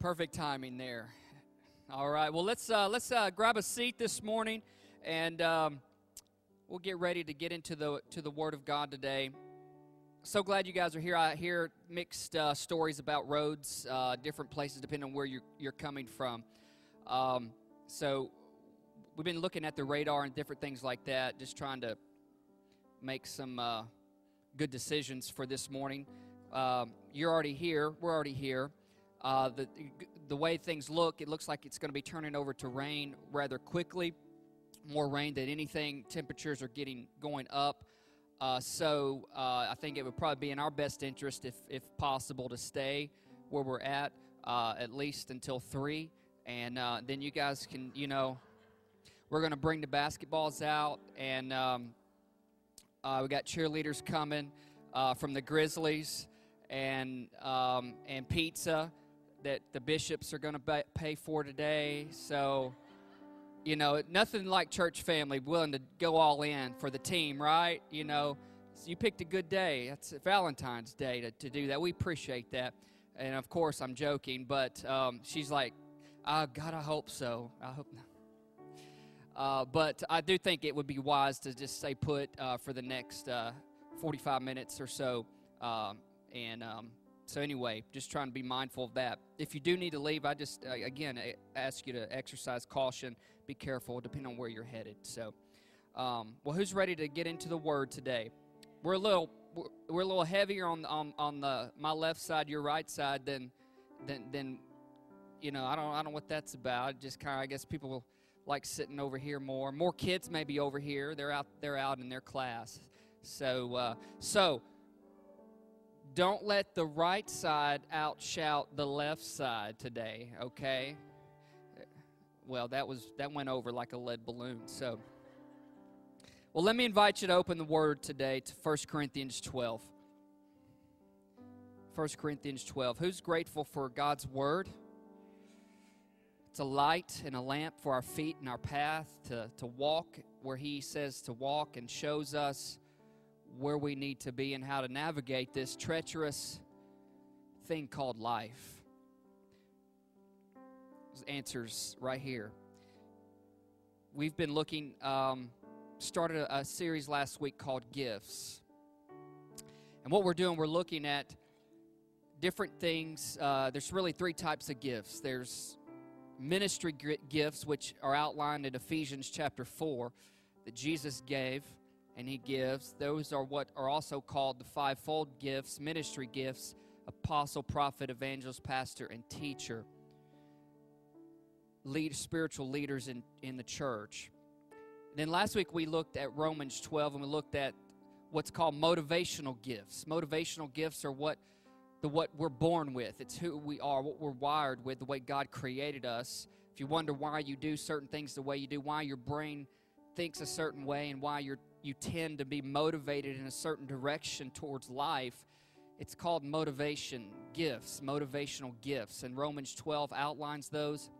Perfect timing there. All right. Well, let's uh, let's uh, grab a seat this morning, and um, we'll get ready to get into the to the Word of God today. So glad you guys are here. I hear mixed uh, stories about roads, uh, different places, depending on where you're you're coming from. Um, so we've been looking at the radar and different things like that, just trying to make some uh, good decisions for this morning. Um, you're already here. We're already here. Uh, the, the way things look, it looks like it's going to be turning over to rain rather quickly. More rain than anything. Temperatures are getting going up. Uh, so uh, I think it would probably be in our best interest, if, if possible, to stay where we're at uh, at least until 3. And uh, then you guys can, you know, we're going to bring the basketballs out. And um, uh, we got cheerleaders coming from the Grizzlies and, um, and pizza that the bishops are going to pay for today. So, you know, nothing like church family willing to go all in for the team, right? You know, you picked a good day. That's Valentine's Day to, to do that. We appreciate that. And of course, I'm joking, but um, she's like, oh, God, I hope so. I hope not. Uh, but I do think it would be wise to just stay put uh, for the next uh, 45 minutes or so. Um, and um, so anyway, just trying to be mindful of that. If you do need to leave, I just uh, again ask you to exercise caution, be careful, depending on where you're headed. So, um, well, who's ready to get into the Word today? We're a little we're a little heavier on on on the my left side, your right side than than than you know. I don't I don't know what that's about. Just kind of I guess people like sitting over here more. More kids maybe over here. They're out they're out in their class. So uh, so don't let the right side outshout the left side today, okay? Well, that was that went over like a lead balloon. So Well, let me invite you to open the word today to 1 Corinthians 12. 1 Corinthians 12. Who's grateful for God's word? It's a light and a lamp for our feet and our path to, to walk where He says to walk and shows us where we need to be and how to navigate this treacherous thing called life. answers right here. We've been looking, um, started a, a series last week called Gifts. And what we're doing, we're looking at different things. Uh, there's really three types of gifts there's ministry gifts, which are outlined in Ephesians chapter 4 that Jesus gave and he gives. Those are what are also called the fivefold gifts, ministry gifts apostle, prophet, evangelist, pastor, and teacher. Lead spiritual leaders in, in the church. And then last week we looked at Romans 12 and we looked at what's called motivational gifts. Motivational gifts are what the what we're born with. It's who we are, what we're wired with, the way God created us. If you wonder why you do certain things the way you do, why your brain thinks a certain way and why you're you tend to be motivated in a certain direction towards life. It's called motivation gifts, motivational gifts. And Romans 12 outlines those.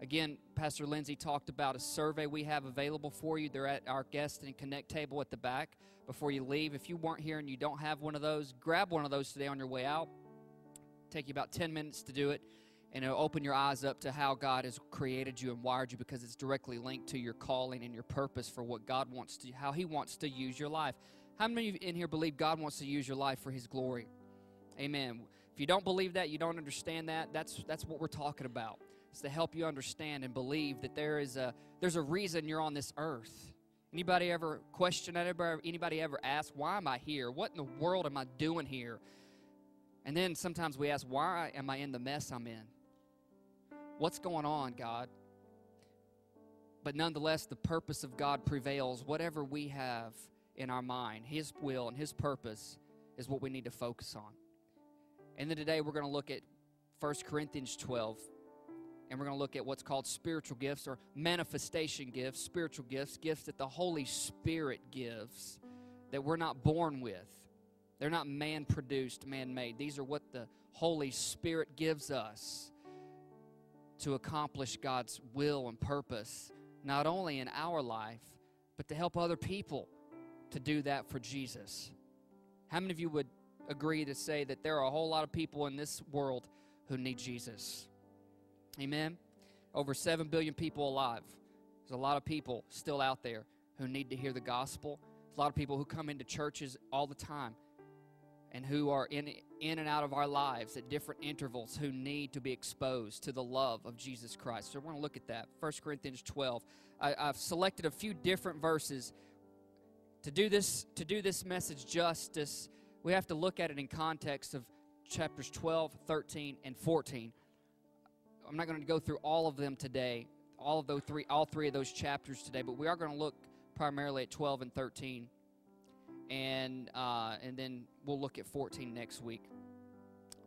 Again, Pastor Lindsay talked about a survey we have available for you. They're at our guest and connect table at the back before you leave. If you weren't here and you don't have one of those, grab one of those today on your way out. Take you about 10 minutes to do it and it'll open your eyes up to how God has created you and wired you because it's directly linked to your calling and your purpose for what God wants to, how He wants to use your life. How many of you in here believe God wants to use your life for His glory? Amen. If you don't believe that, you don't understand that, that's, that's what we're talking about. It's to help you understand and believe that there is a, there's a reason you're on this earth. Anybody ever question that? Anybody ever ask, why am I here? What in the world am I doing here? And then sometimes we ask, why am I in the mess I'm in? What's going on, God? But nonetheless, the purpose of God prevails. Whatever we have in our mind, His will and His purpose is what we need to focus on. And then today we're going to look at 1 Corinthians 12. And we're going to look at what's called spiritual gifts or manifestation gifts, spiritual gifts, gifts that the Holy Spirit gives that we're not born with. They're not man produced, man made. These are what the Holy Spirit gives us to accomplish God's will and purpose, not only in our life, but to help other people to do that for Jesus. How many of you would agree to say that there are a whole lot of people in this world who need Jesus? Amen. Over 7 billion people alive. There's a lot of people still out there who need to hear the gospel. There's a lot of people who come into churches all the time and who are in, in and out of our lives at different intervals who need to be exposed to the love of Jesus Christ. So we're going to look at that. 1 Corinthians 12. I, I've selected a few different verses. To do this, to do this message justice, we have to look at it in context of chapters 12, 13, and 14. I'm not going to go through all of them today, all of those three, all three of those chapters today, but we are going to look primarily at 12 and 13 and uh, and then we'll look at 14 next week.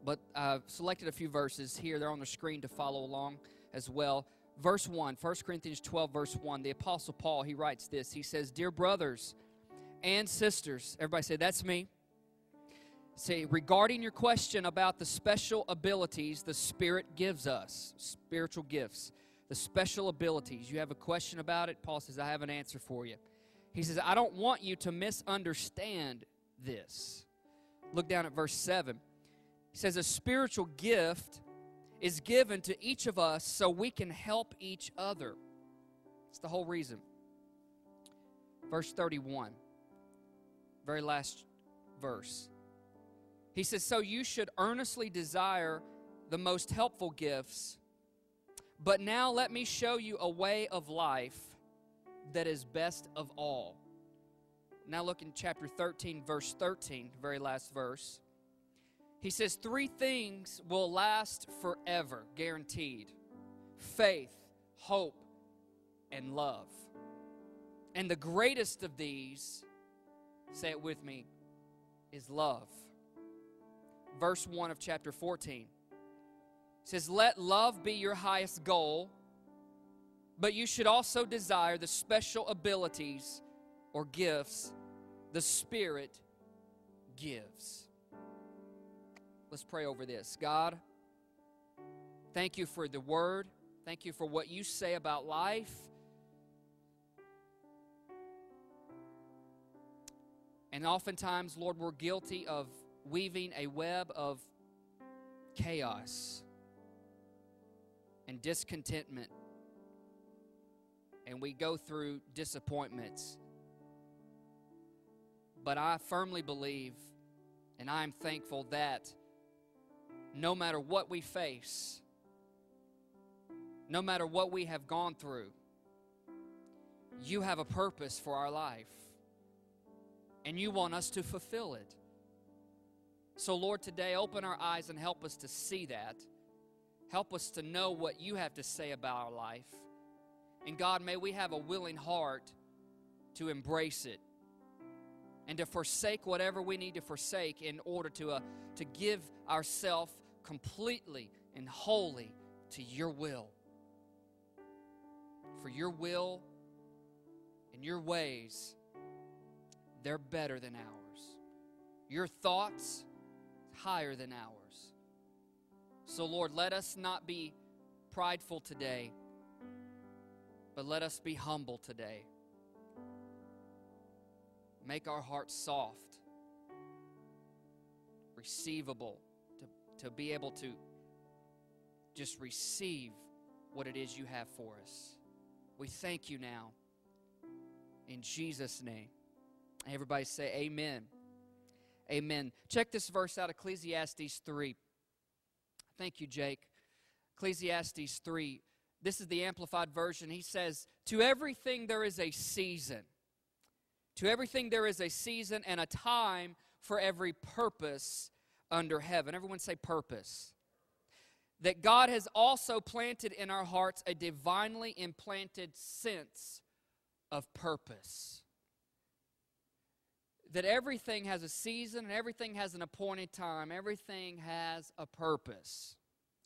But I've selected a few verses here. They're on the screen to follow along as well. Verse 1, 1 Corinthians 12, verse 1, the Apostle Paul, he writes this. He says, Dear brothers and sisters, everybody say, That's me. Say, regarding your question about the special abilities the Spirit gives us, spiritual gifts, the special abilities, you have a question about it? Paul says, I have an answer for you. He says, I don't want you to misunderstand this. Look down at verse 7. He says, A spiritual gift is given to each of us so we can help each other. It's the whole reason. Verse 31, very last verse. He says, So you should earnestly desire the most helpful gifts, but now let me show you a way of life that is best of all. Now look in chapter 13, verse 13, very last verse. He says, Three things will last forever, guaranteed faith, hope, and love. And the greatest of these, say it with me, is love. Verse 1 of chapter 14 says, Let love be your highest goal but you should also desire the special abilities or gifts the Spirit gives. Let's pray over this. God, thank you for the word. Thank you for what you say about life. And oftentimes, Lord, we're guilty of weaving a web of chaos and discontentment and we go through disappointments. But I firmly believe and I am thankful that no matter what we face, no matter what we have gone through, you have a purpose for our life. And you want us to fulfill it. So, Lord, today open our eyes and help us to see that. Help us to know what you have to say about our life. And God, may we have a willing heart to embrace it and to forsake whatever we need to forsake in order to, uh, to give ourselves completely and wholly to your will. For your will and your ways, they're better than ours. Your thoughts, higher than ours. So, Lord, let us not be prideful today. But let us be humble today. Make our hearts soft, receivable, to, to be able to just receive what it is you have for us. We thank you now. In Jesus' name. Everybody say amen. Amen. Check this verse out Ecclesiastes 3. Thank you, Jake. Ecclesiastes 3 this is the amplified version. He says, To everything there is a season. To everything there is a season and a time for every purpose under heaven. Everyone say purpose. That God has also planted in our hearts a divinely implanted sense of purpose. That everything has a season and everything has an appointed time. Everything has a purpose.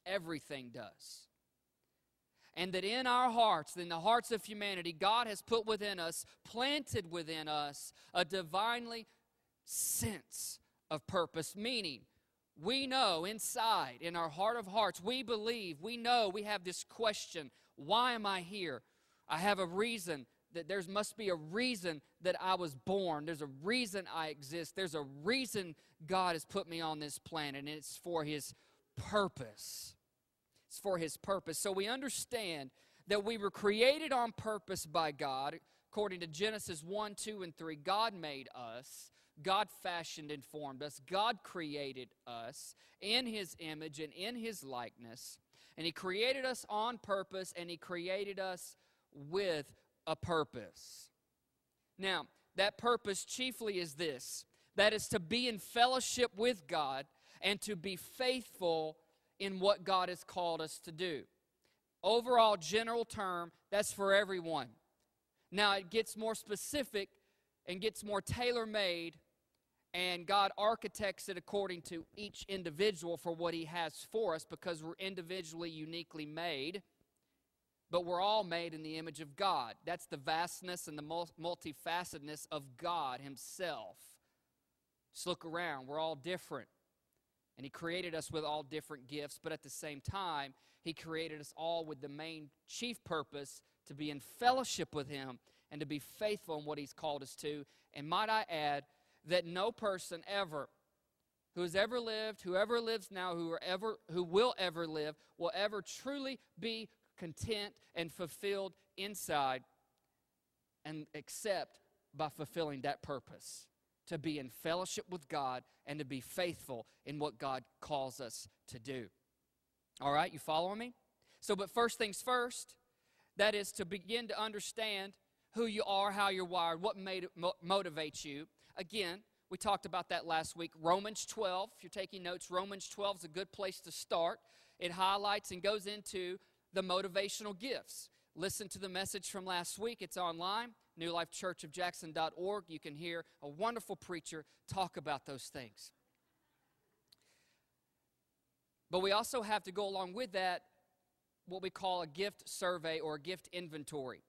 Everything does and that in our hearts, in the hearts of humanity, God has put within us, planted within us, a divinely sense of purpose, meaning we know inside, in our heart of hearts, we believe, we know, we have this question why am I here? I have a reason that there must be a reason that I was born. There's a reason I exist. There's a reason God has put me on this planet, and it's for His purpose. For His purpose. So we understand that we were created on purpose by God. According to Genesis 1, 2, and 3, God made us. God fashioned and formed us. God created us in His image and in His likeness. And He created us on purpose and He created us with a purpose. Now, that purpose chiefly is this that is to be in fellowship with God and to be faithful in what God has called us to do. Overall, general term, that's for everyone. Now, it gets more specific and gets more tailor made, and God architects it according to each individual for what He has for us because we're individually, uniquely made but we're all made in the image of God. That's the vastness and the multifacetedness of God Himself. Just look around, we're all different. And He created us with all different gifts, but at the same time, He created us all with the main chief purpose to be in fellowship with Him and to be faithful in what He's called us to. And might I add that no person ever who has ever lived, whoever lives now, who, ever, who will ever live, will ever truly be content and fulfilled inside and except by fulfilling that purpose to be in fellowship with God and to be faithful in what God calls us to do. All right, you following me? So, but first things first, that is to begin to understand who you are, how you're wired, what made, mo- motivates you. Again, we talked about that last week. Romans 12, if you're taking notes, Romans 12 is a good place to start. It highlights and goes into the motivational gifts. Listen to the message from last week. It's online, newlifechurchofjackson.org. You can hear a wonderful preacher talk about those things. But we also have to go along with that what we call a gift survey or a gift inventory.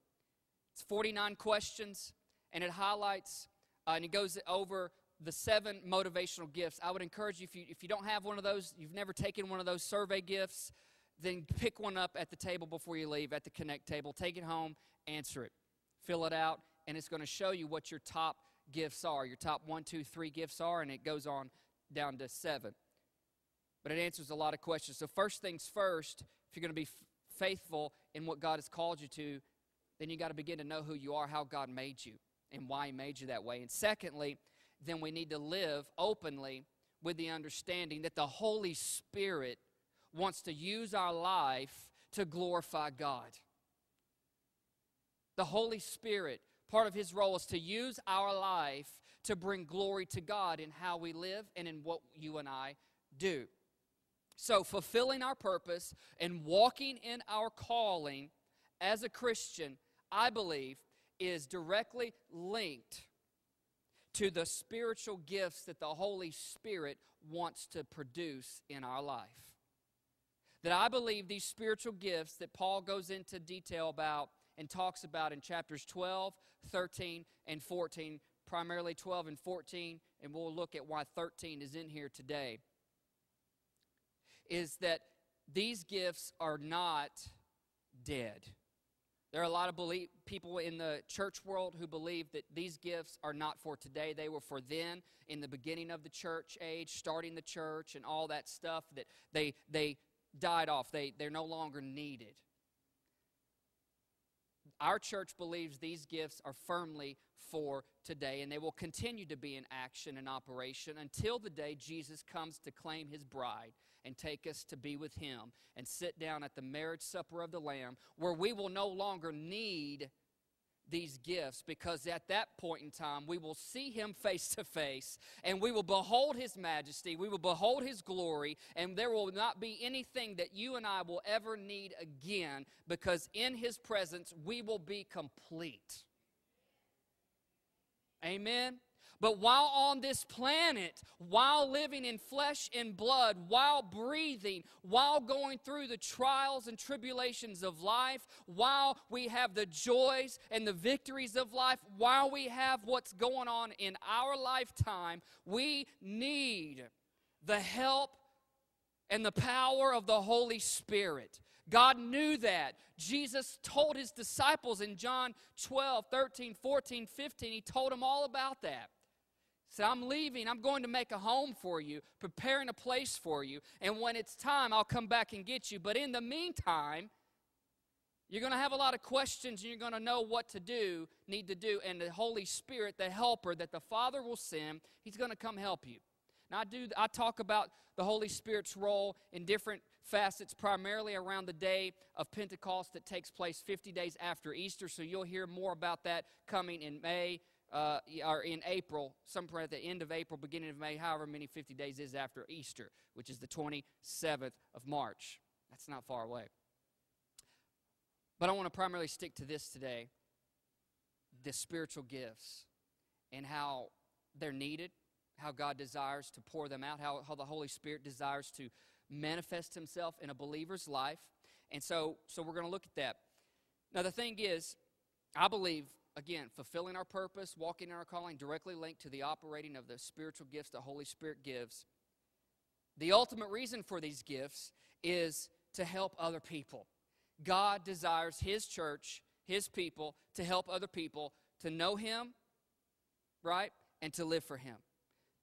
It's 49 questions, and it highlights uh, and it goes over the seven motivational gifts. I would encourage you if, you, if you don't have one of those, you've never taken one of those survey gifts, then pick one up at the table before you leave, at the Connect table. Take it home, answer it, fill it out, and it's going to show you what your top gifts are. Your top one, two, three gifts are, and it goes on down to seven. But it answers a lot of questions. So, first things first, if you're going to be f- faithful in what God has called you to, then you got to begin to know who you are, how God made you, and why He made you that way. And secondly, then we need to live openly with the understanding that the Holy Spirit wants to use our life to glorify God. The Holy Spirit, part of His role is to use our life to bring glory to God in how we live and in what you and I do. So, fulfilling our purpose and walking in our calling as a Christian, I believe, is directly linked to the spiritual gifts that the Holy Spirit wants to produce in our life that I believe these spiritual gifts that Paul goes into detail about and talks about in chapters 12, 13, and 14, primarily 12 and 14, and we'll look at why 13 is in here today, is that these gifts are not dead. There are a lot of people in the church world who believe that these gifts are not for today. They were for then, in the beginning of the church age, starting the church and all that stuff. That they they died off, they, they're no longer needed. Our church believes these gifts are firmly for today, and they will continue to be in action and operation until the day Jesus comes to claim his bride and take us to be with him and sit down at the marriage supper of the Lamb, where we will no longer need these gifts because at that point in time we will see him face to face and we will behold his majesty, we will behold his glory, and there will not be anything that you and I will ever need again because in his presence we will be complete. Amen. But while on this planet, while living in flesh and blood, while breathing, while going through the trials and tribulations of life, while we have the joys and the victories of life, while we have what's going on in our lifetime, we need the help and the power of the Holy Spirit. God knew that. Jesus told his disciples in John 12, 13, 14, 15, he told them all about that Said, I'm leaving. I'm going to make a home for you, preparing a place for you. And when it's time, I'll come back and get you. But in the meantime, you're going to have a lot of questions and you're going to know what to do, need to do. And the Holy Spirit, the helper that the Father will send, He's going to come help you. Now, I, do, I talk about the Holy Spirit's role in different facets, primarily around the day of Pentecost that takes place 50 days after Easter. So you'll hear more about that coming in May. Uh, or in April, somewhere at the end of April, beginning of May, however many 50 days is after Easter, which is the 27th of March. That's not far away. But I want to primarily stick to this today the spiritual gifts and how they're needed, how God desires to pour them out, how, how the Holy Spirit desires to manifest himself in a believer's life. And so, so we're going to look at that. Now, the thing is, I believe, again, fulfilling our purpose, walking in our calling, directly linked to the operating of the spiritual gifts the Holy Spirit gives. The ultimate reason for these gifts is to help other people. God desires His church, His people, to help other people to know Him, right? And to live for Him.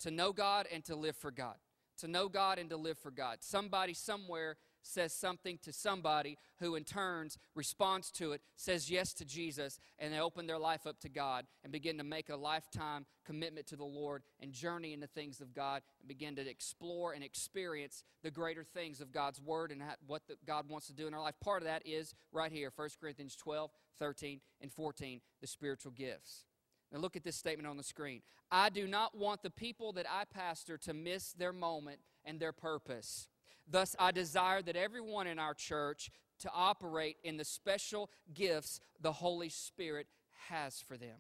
To know God and to live for God. To know God and to live for God. Somebody somewhere says something to somebody who in turns responds to it, says yes to Jesus, and they open their life up to God and begin to make a lifetime commitment to the Lord and journey in the things of God and begin to explore and experience the greater things of God's Word and what the, God wants to do in our life. Part of that is right here 1 Corinthians 12, 13, and 14, the spiritual gifts. Now look at this statement on the screen. I do not want the people that I pastor to miss their moment and their purpose. Thus, I desire that everyone in our church to operate in the special gifts the Holy Spirit has for them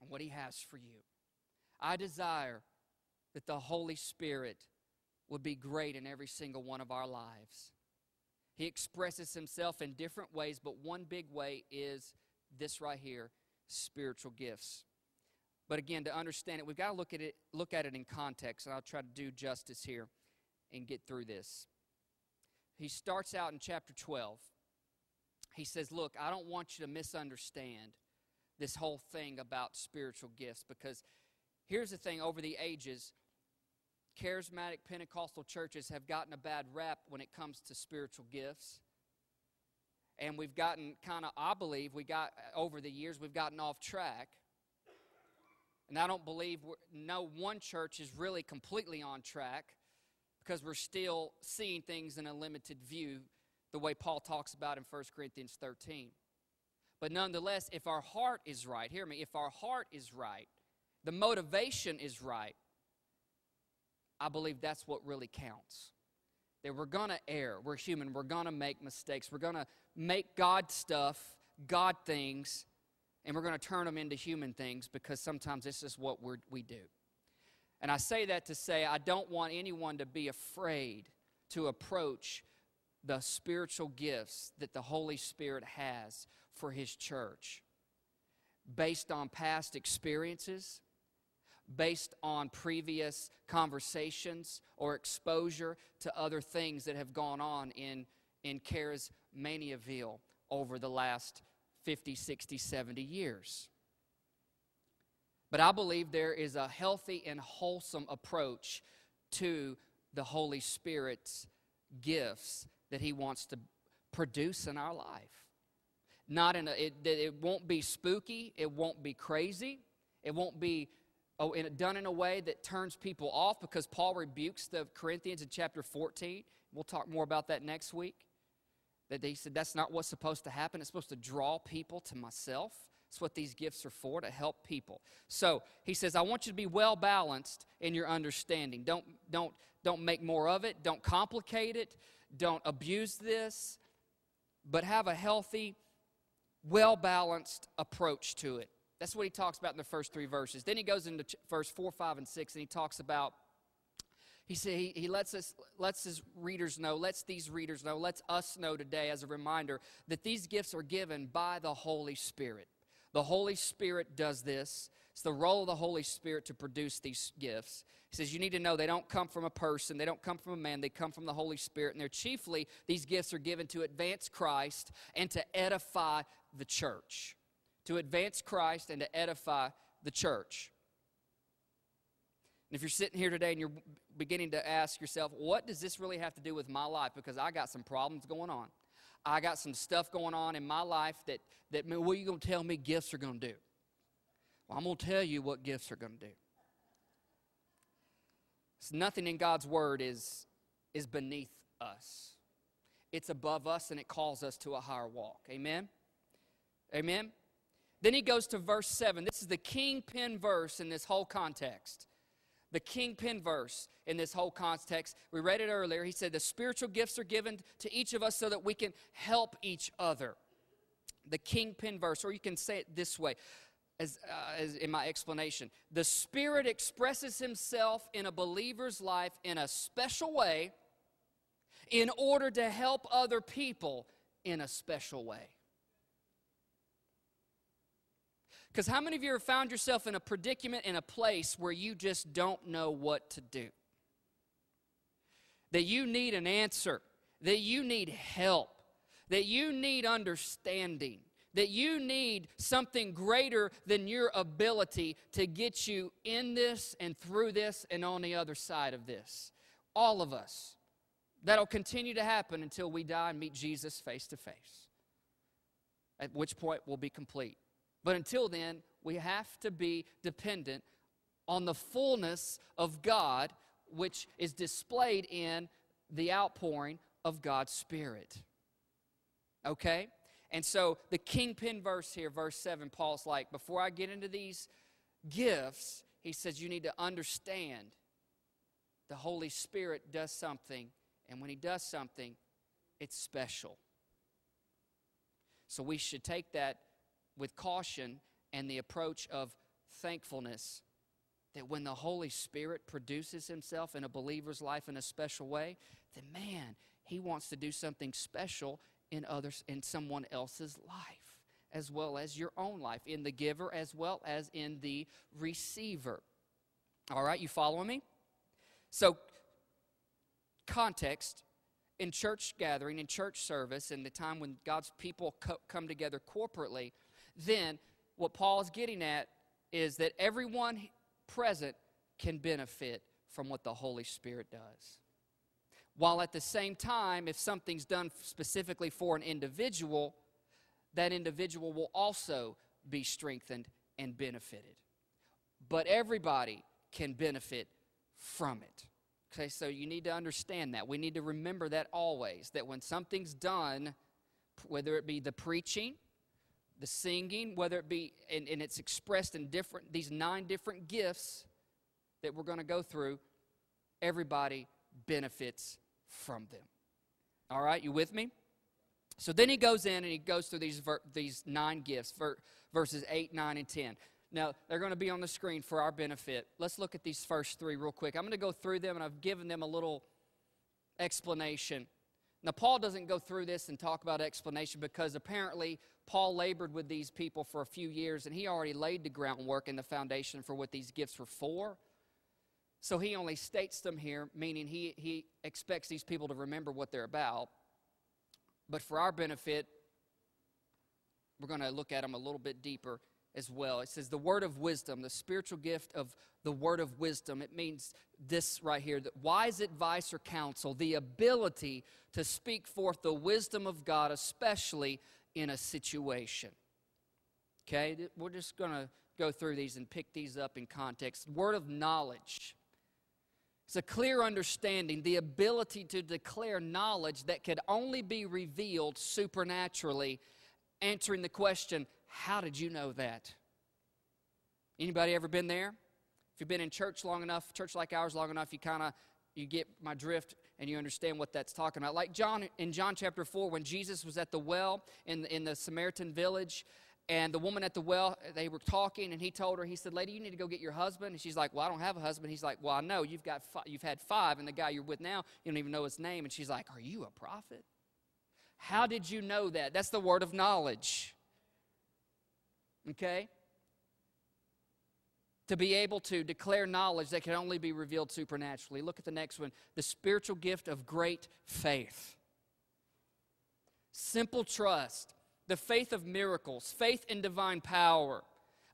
and what He has for you. I desire that the Holy Spirit would be great in every single one of our lives. He expresses Himself in different ways, but one big way is this right here spiritual gifts. But again, to understand it, we've got to look at it, look at it in context, and I'll try to do justice here and get through this. He starts out in chapter 12. He says, Look, I don't want you to misunderstand this whole thing about spiritual gifts because here's the thing over the ages, charismatic Pentecostal churches have gotten a bad rap when it comes to spiritual gifts. And we've gotten kind of, I believe, we got over the years, we've gotten off track. And I don't believe no one church is really completely on track because we're still seeing things in a limited view, the way Paul talks about in 1 Corinthians 13. But nonetheless, if our heart is right, hear me, if our heart is right, the motivation is right, I believe that's what really counts. That we're to err. We're human. We're to make mistakes. We're to make God stuff, God things, and we're to turn them into human things because sometimes this is what we do. And I say that to say I don't want anyone to be afraid to approach the spiritual gifts that the Holy Spirit has for His church based on past experiences, based on previous conversations or exposure to other things that have gone on in, in Charismaniaville over the last 50, 60, 70 years. But I believe there is a healthy and wholesome approach to the Holy Spirit's gifts that He wants to produce in our life. Not in a, it, it won't be spooky, it won't be crazy, it won't be oh, in, done in a way that turns people off because Paul rebukes the Corinthians in chapter 14. We'll talk more about that next week. That he said that's not what's supposed to happen. It's supposed to draw people to myself. That's what these gifts are for, to help people. So he says, I want you to be well balanced in your understanding. Don't, don't, don't make more of it, don't complicate it, don't abuse this, but have a healthy, well balanced approach to it. That's what he talks about in the first three verses. Then he goes into verse 4, 5, and 6, and he talks about he said he, he lets us lets his readers know, lets these readers know, lets us know today as a reminder that these gifts are given by the Holy Spirit. The Holy Spirit does this. It's the role of the Holy Spirit to produce these gifts. He says you need to know they don't come from a person, they don't come from a man, they come from the Holy Spirit. And they're chiefly, these gifts are given to advance Christ and to edify the church. To advance Christ and to edify the church. And if you're sitting here today and you're beginning to ask yourself, what does this really have to do with my life? Because I got some problems going on. I got some stuff going on in my life that, that what are you going to tell me gifts are going to do? Well, I'm going to tell you what gifts are going to do. So nothing in God's word is, is beneath us. It's above us and it calls us to a higher walk. Amen? Amen? Then he goes to verse 7. This is the kingpin verse in this whole context. The kingpin verse in this whole context. We read it earlier. He said, The spiritual gifts are given to each of us so that we can help each other. The kingpin verse, or you can say it this way as, uh, as in my explanation. The Spirit expresses Himself in a believer's life in a special way in order to help other people in a special way. Because how many of you have found yourself in a predicament, in a place where you just don't know what to do? That you need an answer, that you need help, that you need understanding, that you need something greater than your ability to get you in this and through this and on the other side of this. All of us. That'll continue to happen until we die and meet Jesus face to face, at which point we'll be complete. But until then, we have to be dependent on the fullness of God, which is displayed in the outpouring of God's Spirit. Okay? And so the kingpin verse here, verse 7, Paul's like, before I get into these gifts, he says, you need to understand the Holy Spirit does something, and when he does something, it's special. So we should take that with caution and the approach of thankfulness that when the Holy Spirit produces himself in a believer's life in a special way, then man, he wants to do something special in others in someone else's life as well as your own life in the giver as well as in the receiver. All right, you following me? So context in church gathering, in church service, in the time when God's people co- come together corporately, then what Paul is getting at is that everyone present can benefit from what the Holy Spirit does. While at the same time, if something's done specifically for an individual, that individual will also be strengthened and benefited. But everybody can benefit from it. Okay, so you need to understand that. We need to remember that always that when something's done, whether it be the preaching, the singing, whether it be, and, and it's expressed in different, these nine different gifts that we're going to go through, everybody benefits from them. All right, you with me? So then he goes in and he goes through these, ver- these nine gifts, ver- verses 8, 9, and 10. Now, they're going to be on the screen for our benefit. Let's look at these first three real quick. I'm going to go through them and I've given them a little explanation. Now, Paul doesn't go through this and talk about explanation because apparently Paul labored with these people for a few years and he already laid the groundwork and the foundation for what these gifts were for. So he only states them here, meaning he, he expects these people to remember what they're about. But for our benefit, we're going to look at them a little bit deeper as well. It says the word of wisdom, the spiritual gift of the word of wisdom. It means this right here that wise advice or counsel, the ability to speak forth the wisdom of God, especially in a situation. Okay, we're just going to go through these and pick these up in context. Word of knowledge. It's a clear understanding, the ability to declare knowledge that could only be revealed supernaturally, answering the question, how did you know that? Anybody ever been there? If you've been in church long enough, church like ours long enough, you kind of you get my drift and you understand what that's talking about. Like John in John chapter 4, when Jesus was at the well in, in the Samaritan village, and the woman at the well, they were talking, and he told her, he said, Lady, you need to go get your husband. And she's like, Well, I don't have a husband. He's like, Well, I know. You've, got fi- you've had five, and the guy you're with now, you don't even know his name. And she's like, Are you a prophet? How did you know that? That's the word of knowledge. Okay? to be able to declare knowledge that can only be revealed supernaturally. Look at the next one the spiritual gift of great faith. Simple trust, the faith of miracles, faith in divine power,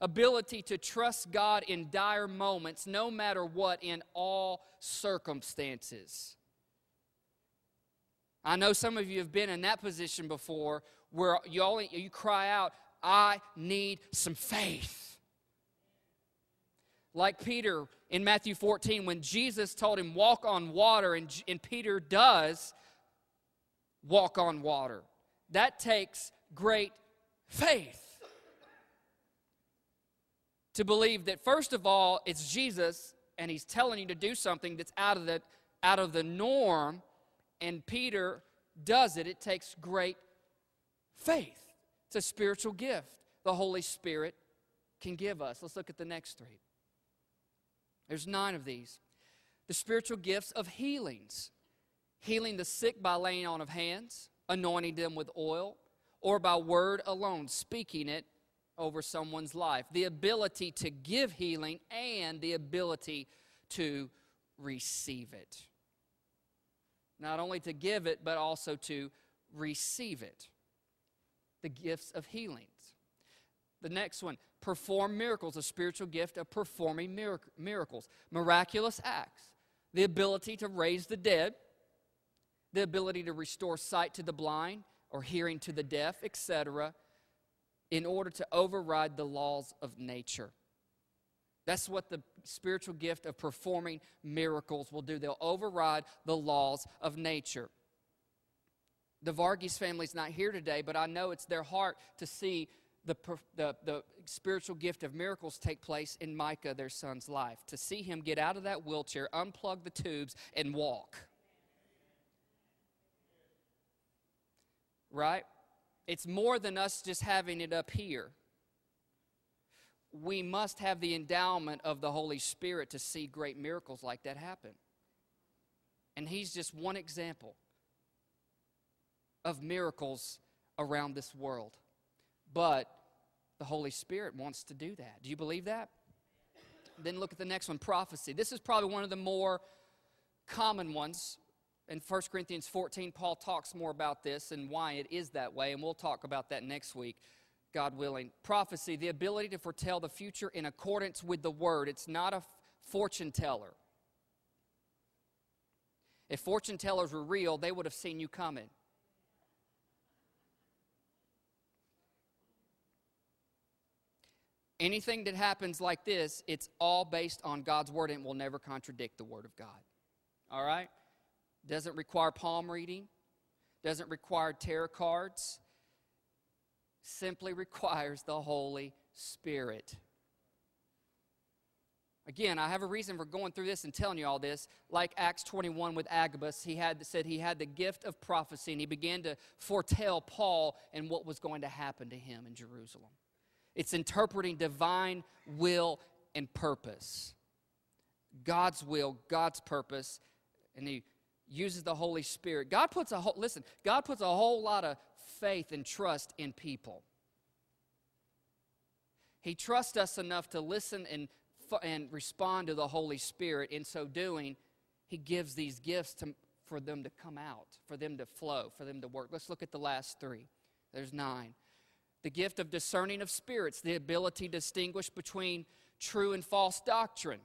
ability to trust God in dire moments, no matter what, in all circumstances. I know some of you have been in that position before where you, only, you cry out, I need some faith. Like Peter in Matthew 14, when Jesus told him, Walk on water, and, and Peter does walk on water. That takes great faith to believe that first of all it's jesus and he's telling you to do something that's out of the out of the norm and peter does it it takes great faith it's a spiritual gift the holy spirit can give us. Let's look at the next three. There's nine of these. The spiritual gifts of healings. Healing the sick by laying on of hands anointing them with oil or by word alone speaking it over someone's life. The ability to give healing and the ability to receive it. Not only to give it, but also to receive it. The gifts of healings. The next one, perform miracles, a spiritual gift of performing miracles, miraculous acts, the ability to raise the dead, the ability to restore sight to the blind or hearing to the deaf, etc in order to override the laws of nature. That's what the spiritual gift of performing miracles will do. They'll override the laws of nature. The Varghese family's not here today, but I know it's their heart to see the, the, the, spiritual gift of miracles take place in Micah, their son's life. To see him get out of that wheelchair, unplug the tubes, and walk. Right? It's more than us just having it up here. We must have the endowment of the Holy Spirit to see great miracles like that happen. And he's just one example of miracles around this world. But the Holy Spirit wants to do that. Do you believe that? Then look at the next one prophecy. This is probably one of the more common ones in 1 Corinthians 14, Paul talks more about this and why it is that way, and we'll talk about that next week, God willing. Prophecy, the ability to foretell the future in accordance with the word. It's not a fortune teller. If fortune tellers were real, they would have seen you coming. Anything that happens like this, it's all based on God's word and will never contradict the word of God. All right? doesn't require palm reading, doesn't require tarot cards, simply requires the Holy Spirit. Again, I have a reason for going through this and telling you all this. Like Acts 21 with Agabus, he had said he had the gift of prophecy and he began to foretell Paul and what was going to happen to him in Jerusalem. It's interpreting divine will and purpose. God's will, God's purpose, and he uses the Holy Spirit. God puts a whole, listen, God puts a whole lot of faith and trust in people. He trusts us enough to listen and, and respond to the Holy Spirit. In so doing, He gives these gifts to, for them to come out, for them to flow, for them to work. Let's look at the last three. There's nine. The gift of discerning of spirits, the ability to distinguish between true and false doctrine.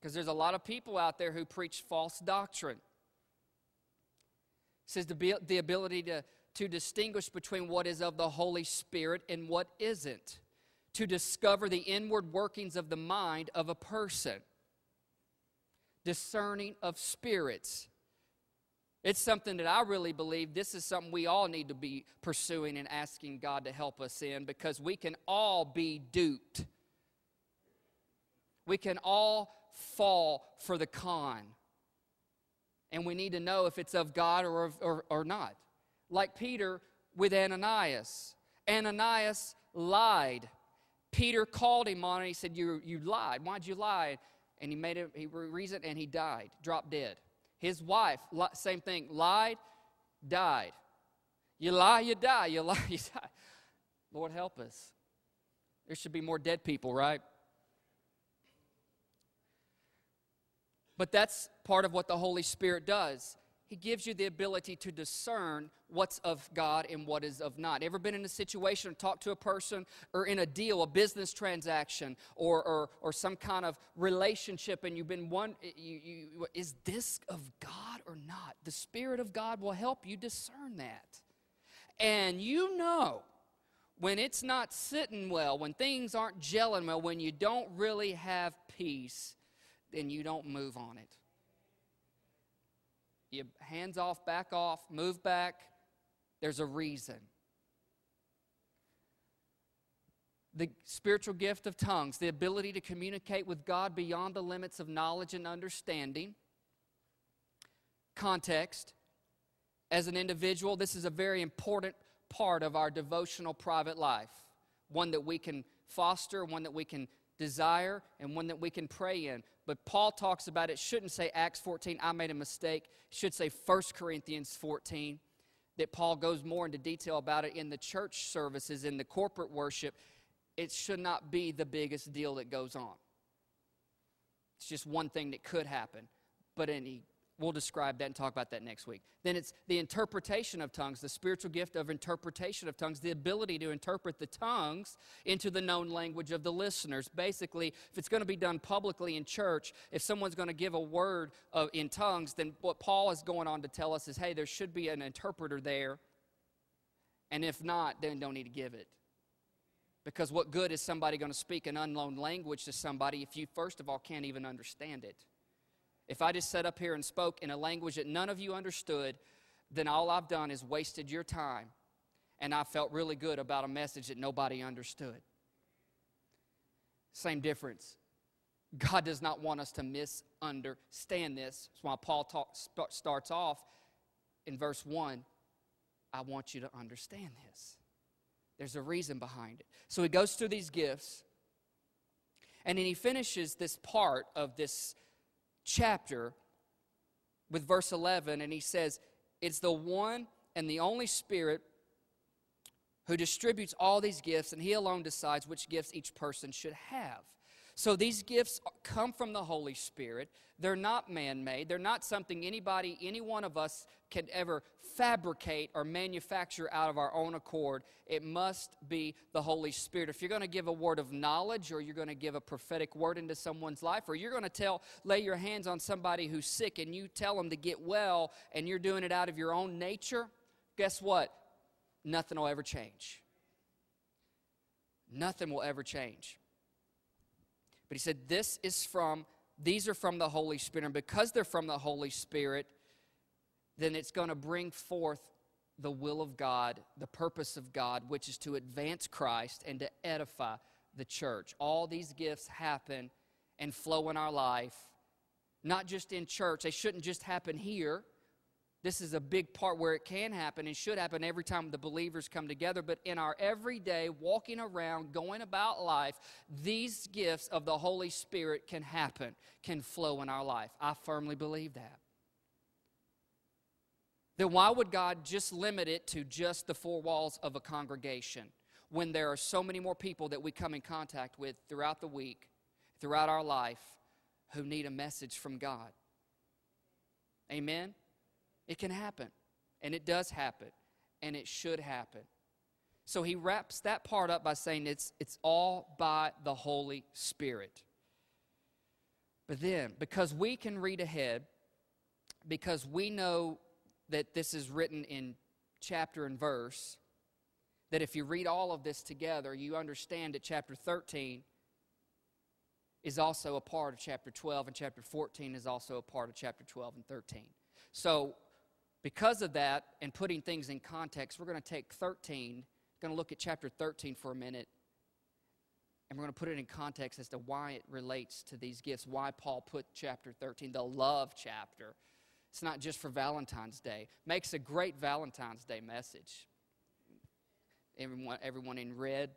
Because there's a lot of people out there who preach false doctrine. It says the, the ability to, to distinguish between what is of the Holy Spirit and what isn't, to discover the inward workings of the mind of a person, discerning of spirits. It's something that I really believe this is something we all need to be pursuing and asking God to help us in because we can all be duped. We can all fall for the con. And we need to know if it's of God or, or, or not. Like Peter with Ananias. Ananias lied. Peter called him on it. He said, You, you lied. Why'd you lie? And he made it, he reasoned, and he died, dropped dead. His wife, same thing, lied, died. You lie, you die. You lie, you die. Lord, help us. There should be more dead people, right? But that's part of what the Holy Spirit does. He gives you the ability to discern what's of God and what is of not. Ever been in a situation, or talk to a person, or in a deal, a business transaction, or, or, or some kind of relationship, and you've been one, you, you, is this of God or not? The Spirit of God will help you discern that. And you know when it's not sitting well, when things aren't gelling well, when you don't really have peace, then you don't move on it. You hands off, back off, move back. There's a reason. The spiritual gift of tongues, the ability to communicate with God beyond the limits of knowledge and understanding. Context. As an individual, this is a very important part of our devotional private life, one that we can foster, one that we can desire, and one that we can pray in. But Paul talks about it, shouldn't say Acts 14, I made a mistake. Should say 1 Corinthians 14, that Paul goes more into detail about it in the church services, in the corporate worship. It should not be the biggest deal that goes on. It's just one thing that could happen. But any We'll describe that and talk about that next week. Then it's the interpretation of tongues, the spiritual gift of interpretation of tongues, the ability to interpret the tongues into the known language of the listeners. Basically, if it's going to be done publicly in church, if someone's going to give a word of, in tongues, then what Paul is going on to tell us is hey, there should be an interpreter there. And if not, then don't need to give it. Because what good is somebody going to speak an unknown language to somebody if you, first of all, can't even understand it? If I just sat up here and spoke in a language that none of you understood, then all I've done is wasted your time. And I felt really good about a message that nobody understood. Same difference. God does not want us to misunderstand this. That's why Paul talk, starts off in verse 1 I want you to understand this. There's a reason behind it. So he goes through these gifts, and then he finishes this part of this chapter with verse 11, and he says, It's the one and the only Spirit who distributes all these gifts, and he alone decides which gifts each person should have. So these gifts come from the Holy Spirit. They're not man made. They're not something anybody, any one of us, can ever fabricate or manufacture out of our own accord. It must be the Holy Spirit. If you're going to give a word of knowledge or you're going to give a prophetic word into someone's life or you're going to tell, lay your hands on somebody who's sick and you tell them to get well and you're doing it out of your own nature, guess what? Nothing will ever change. Nothing will ever change. But he said, This is from, these are from the Holy Spirit. And because they're from the Holy Spirit, then it's going to bring forth the will of God, the purpose of God, which is to advance Christ and to edify the church. All these gifts happen and flow in our life, not just in church. They shouldn't just happen here. This is a big part where it can happen and should happen every time the believers come together. But in our everyday walking around, going about life, these gifts of the Holy Spirit can happen, can flow in our life. I firmly believe that. Then why would God just limit it to just the four walls of a congregation when there are so many more people that we come in contact with throughout the week, throughout our life, who need a message from God? Amen? It can happen, and it does happen, and it should happen. So he wraps that part up by saying it's, it's all by the Holy Spirit. But then, because we can read ahead, because we know that this is written in chapter and verse, that if you read all of this together, you understand that chapter 13 is also a part of chapter 12, and chapter 14 is also a part of chapter 12 and 13. So because of that, and putting things in context, we're going to take 13, going to look at chapter 13 for a minute, and we're going to put it in context as to why it relates to these gifts, why Paul put chapter 13, the love chapter. It's not just for Valentine's Day. Makes a great Valentine's Day message. Everyone, everyone in red.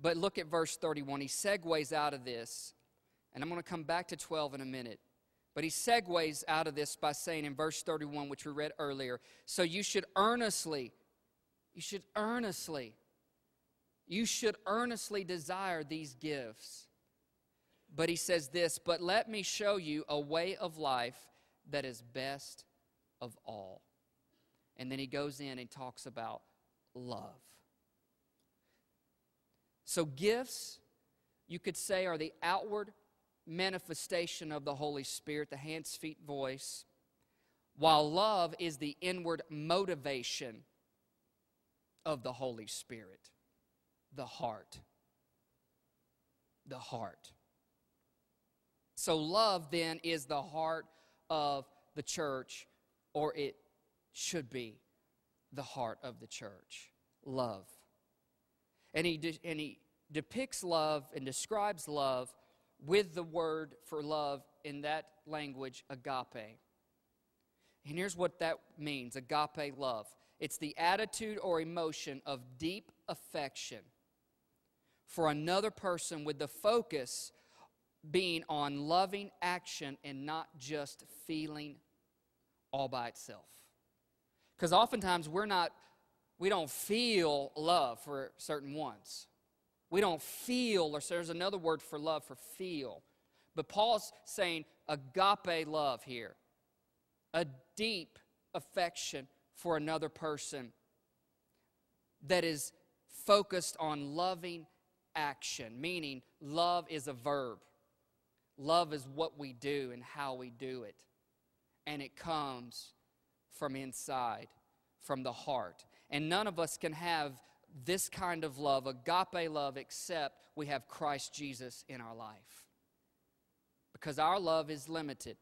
But look at verse 31. He segues out of this, and I'm going to come back to 12 in a minute. But he segues out of this by saying in verse 31, which we read earlier, so you should earnestly, you should earnestly, you should earnestly desire these gifts. But he says this, but let me show you a way of life that is best of all. And then he goes in and talks about love. So, gifts, you could say, are the outward manifestation of the Holy Spirit, the hands, feet, voice, while love is the inward motivation of the Holy Spirit, the heart. The heart. So, love then is the heart of the church, or it should be the heart of the church. Love. And he, de- and he depicts love and describes love with the word for love in that language, agape. And here's what that means agape love it's the attitude or emotion of deep affection for another person with the focus being on loving action and not just feeling all by itself. Because oftentimes we're not, we don't feel love for certain ones. We don't feel, or there's another word for love for feel. But Paul's saying agape love here, a deep affection for another person that is focused on loving action, meaning love is a verb. Love is what we do and how we do it. And it comes from inside, from the heart. And none of us can have this kind of love, agape love, except we have Christ Jesus in our life. Because our love is limited.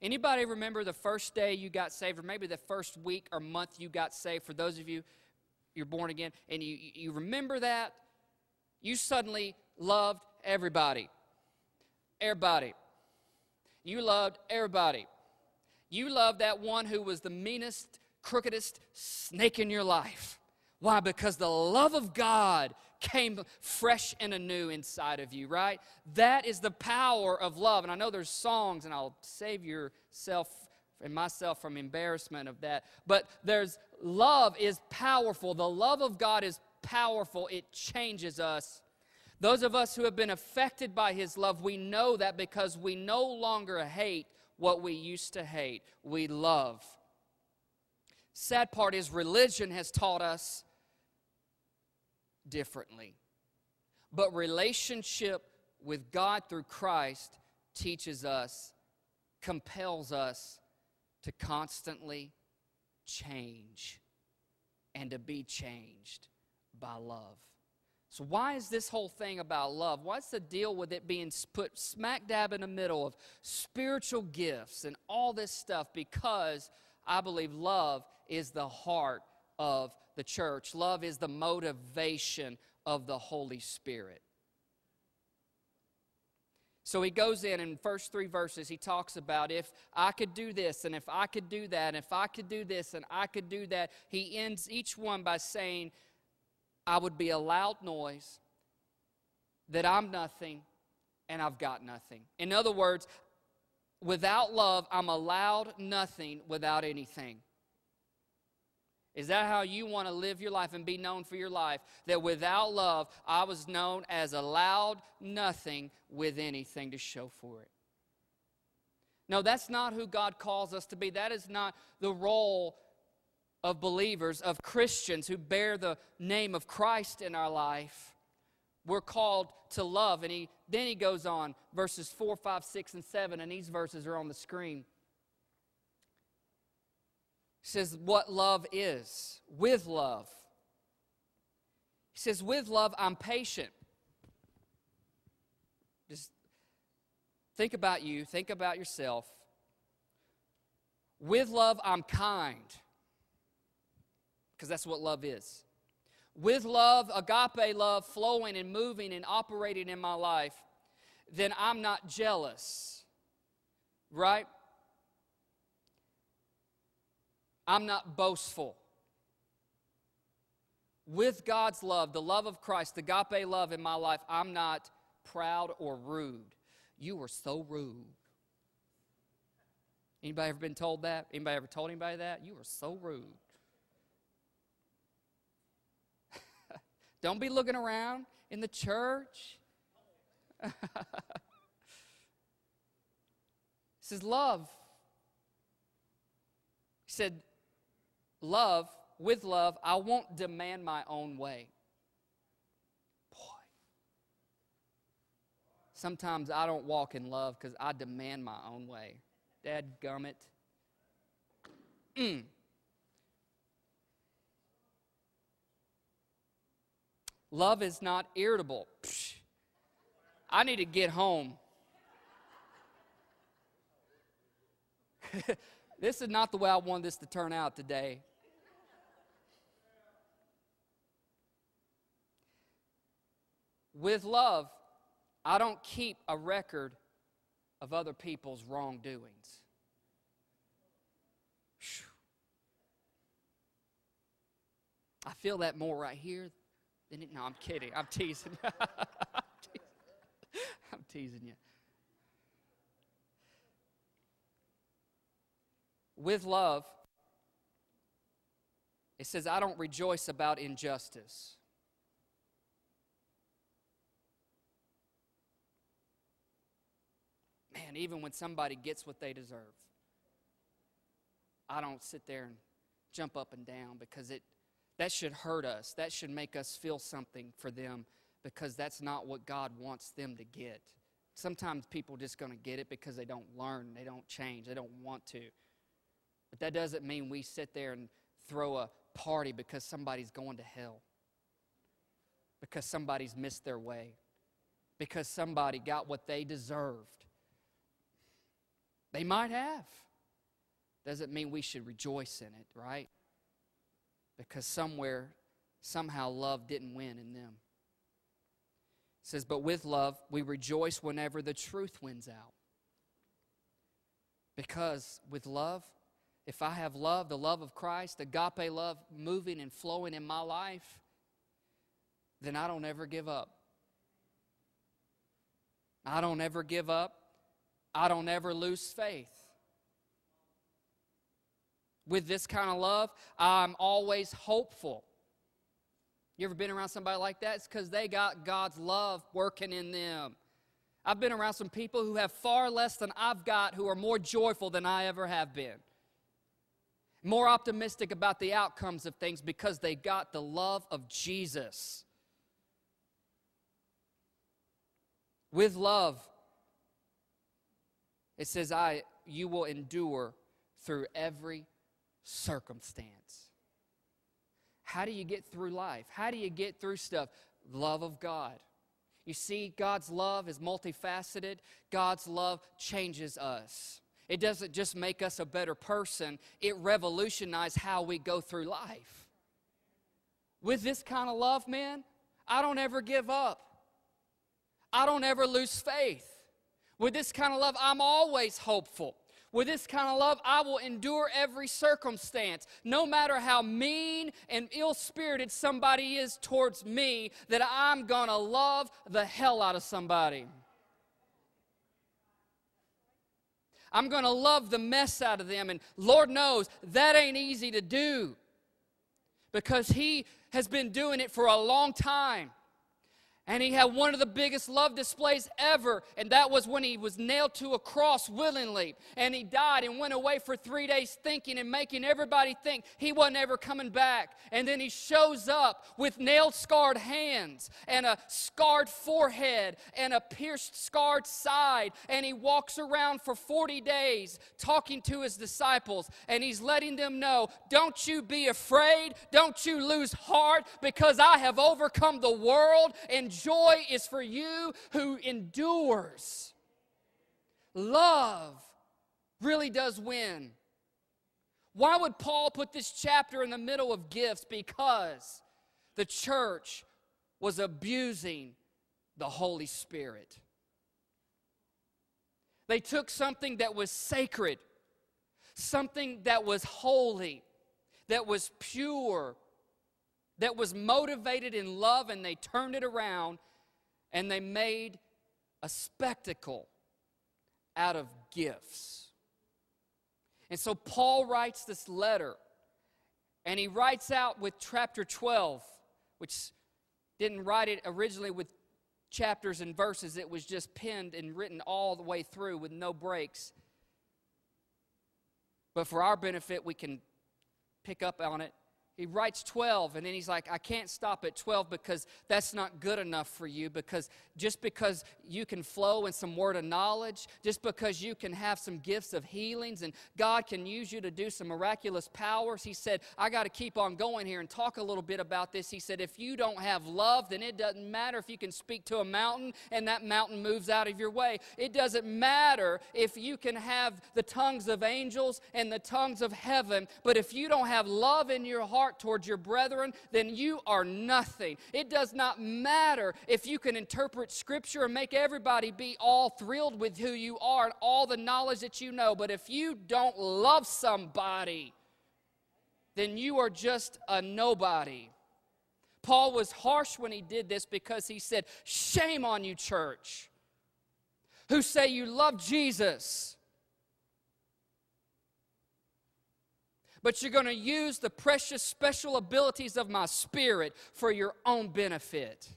Anybody remember the first day you got saved, or maybe the first week or month you got saved? For those of you, you're born again, and you, you remember that? You suddenly loved everybody. Everybody. You loved everybody. You loved that one who was the meanest, crookedest snake in your life. Why? Because the love of God came fresh and anew inside of you, right? That is the power of love. And I know there's songs, and I'll save yourself and myself from embarrassment of that. But there's love is powerful. The love of God is powerful. It changes us. Those of us who have been affected by His love, we know that because we no longer hate what we used to hate. We love. Sad part is religion has taught us differently. But relationship with God through Christ teaches us, compels us to constantly change and to be changed by love. So, why is this whole thing about love? What's the deal with it being put smack dab in the middle of spiritual gifts and all this stuff? Because I believe love is the heart of the church. Love is the motivation of the Holy Spirit. So he goes in in first three verses, he talks about if I could do this and if I could do that, and if I could do this and I could do that. He ends each one by saying, I would be a loud noise, that I'm nothing, and I've got nothing. In other words, without love, I'm a loud nothing without anything. Is that how you want to live your life and be known for your life? That without love, I was known as a loud nothing with anything to show for it. No, that's not who God calls us to be. That is not the role of believers, of Christians who bear the name of Christ in our life. We're called to love. And he, then he goes on, verses 4, 5, 6, and 7, and these verses are on the screen says what love is. With love. He says, with love, I'm patient. Just think about you, think about yourself. With love, I'm kind. Because that's what love is. With love, agape love, flowing and moving and operating in my life, then I'm not jealous. Right? I'm not boastful. With God's love, the love of Christ, the agape love in my life, I'm not proud or rude. You were so rude. Anybody ever been told that? Anybody ever told anybody that? You were so rude. Don't be looking around in the church. this is love. He said, Love, with love, I won't demand my own way. Boy. Sometimes I don't walk in love because I demand my own way. Dad gummit. Mm. Love is not irritable. Psh. I need to get home. this is not the way I want this to turn out today. With love, I don't keep a record of other people's wrongdoings. I feel that more right here than it. No, I'm kidding. I'm teasing. I'm teasing you. With love, it says, I don't rejoice about injustice. Man, even when somebody gets what they deserve, I don't sit there and jump up and down because it that should hurt us. That should make us feel something for them because that's not what God wants them to get. Sometimes people just going to get it because they don't learn, they don't change, they don't want to. But that doesn't mean we sit there and throw a party because somebody's going to hell. Because somebody's missed their way. Because somebody got what they deserved. They might have. Doesn't mean we should rejoice in it, right? Because somewhere, somehow, love didn't win in them. It says, But with love, we rejoice whenever the truth wins out. Because with love, if I have love, the love of Christ, agape love moving and flowing in my life, then I don't ever give up. I don't ever give up. I don't ever lose faith. With this kind of love, I'm always hopeful. You ever been around somebody like that? It's because they got God's love working in them. I've been around some people who have far less than I've got who are more joyful than I ever have been. More optimistic about the outcomes of things because they got the love of Jesus. With love, it says, I you will endure through every circumstance. How do you get through life? How do you get through stuff? Love of God. You see, God's love is multifaceted. God's love changes us. It doesn't just make us a better person, it revolutionizes how we go through life. With this kind of love, man, I don't ever give up. I don't ever lose faith. With this kind of love, I'm always hopeful. With this kind of love, I will endure every circumstance, no matter how mean and ill spirited somebody is towards me, that I'm going to love the hell out of somebody. I'm going to love the mess out of them. And Lord knows that ain't easy to do because He has been doing it for a long time. And he had one of the biggest love displays ever, and that was when he was nailed to a cross willingly. And he died and went away for three days thinking and making everybody think he wasn't ever coming back. And then he shows up with nailed, scarred hands and a scarred forehead and a pierced, scarred side. And he walks around for 40 days talking to his disciples, and he's letting them know don't you be afraid, don't you lose heart, because I have overcome the world and joy is for you who endures. Love really does win. Why would Paul put this chapter in the middle of gifts? Because the church was abusing the Holy Spirit. They took something that was sacred, something that was holy, that was pure, that was motivated in love and they turned it around and they made a spectacle out of gifts. And so Paul writes this letter and he writes out with chapter 12, which didn't write it originally with chapters and verses, it was just penned and written all the way through with no breaks. But for our benefit, we can pick up on it he writes 12 and then he's like i can't stop at 12 because that's not good enough for you because just because you can flow in some word of knowledge just because you can have some gifts of healings and god can use you to do some miraculous powers. He said i got to keep on going here and talk a little bit about this. He said if you don't have love then it doesn't matter if you can speak to a mountain and that mountain moves out of your way. It doesn't matter if you can have the tongues of angels and the tongues of heaven but if you don't have love in your heart heart towards your brethren, then you are nothing. It does not matter if you can interpret Scripture and make everybody be all thrilled with who you are and all the knowledge that you know, but if you don't love somebody, then you are just a nobody. Paul was harsh when he did this because he said, Shame on you, church, who say you love Jesus but you're going to use the precious special abilities of my spirit for your own benefit.